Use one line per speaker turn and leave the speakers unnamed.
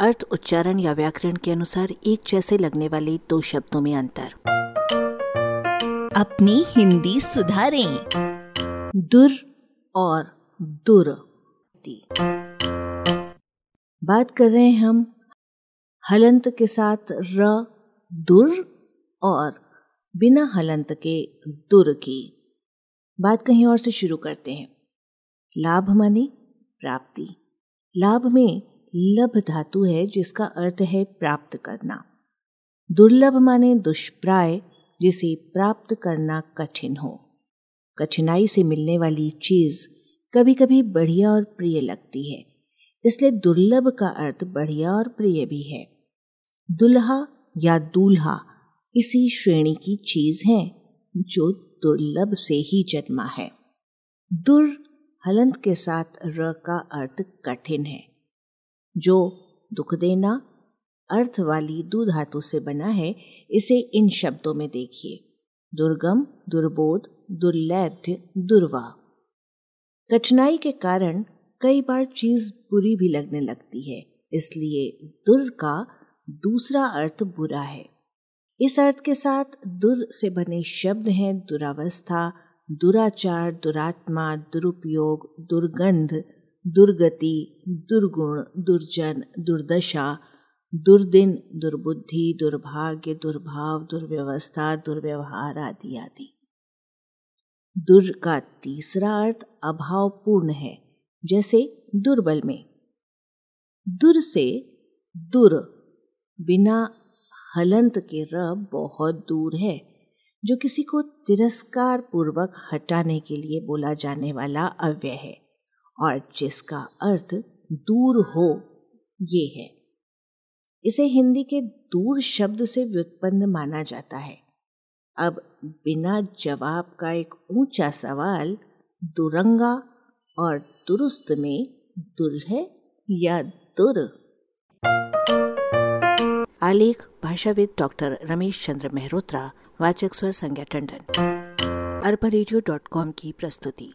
अर्थ, उच्चारण या व्याकरण के अनुसार एक जैसे लगने वाले दो शब्दों में अंतर।
अपनी हिंदी सुधारें।
दुर और दुर। बात कर रहे हैं हम हलंत के साथ र, दुर और बिना हलंत के दुर की। बात कहीं और से शुरू करते हैं। लाभ माने प्राप्ति। लाभ में लभ धातु है जिसका अर्थ है प्राप्त करना। दुर्लभ माने दुष्प्राय, जिसे प्राप्त करना कठिन हो। कठिनाई से मिलने वाली चीज़ कभी कभी बढ़िया और प्रिय लगती है। इसलिए दुर्लभ का अर्थ बढ़िया और प्रिय भी है। दुल्हा या दूल्हा इसी श्रेणी की चीज़ है जो दुर्लभ से ही जन्मा है। दुर हलंत के साथ र का अर्थ कठिन है। जो दुख देना अर्थ वाली दु धातु से बना है, इसे इन शब्दों में देखिए। दुर्गम, दुर्बोध, दुर्लैध्य, दुर्वा। कठिनाई के कारण कई बार चीज़ बुरी भी लगने लगती है, इसलिए दुर का दूसरा अर्थ बुरा है। इस अर्थ के साथ दुर से बने शब्द हैं दुरावस्था, दुराचार, दुरात्मा, दुरुपयोग, दुर्गंध दुर्गति, दुर्गुण, दुर्जन, दुर्दशा, दुर्दिन, दुर्बुद्धि, दुर्भाग्य, दुर्भाव, दुर्व्यवस्था, दुर्व्यवहार आदि आदि। दुर का तीसरा अर्थ अभावपूर्ण है, जैसे दुर्बल में। दुर से दुर बिना हलंत के र बहुत दूर है, जो किसी को तिरस्कार पूर्वक हटाने के लिए बोला जाने वाला अव्यय है। और जिसका अर्थ दूर हो, ये है। इसे हिंदी के दूर शब्द से व्युत्पन्न माना जाता है। अब बिना जवाब का एक ऊँचा सवाल, दुरंगा और दुरुस्त में दुर है या दुर? आलेख, भाषाविद डॉक्टर रमेश चंद्र मेहरोत्रा, वाचक स्वर संज्ञा टंडन। अरबा की प्रस्तुति।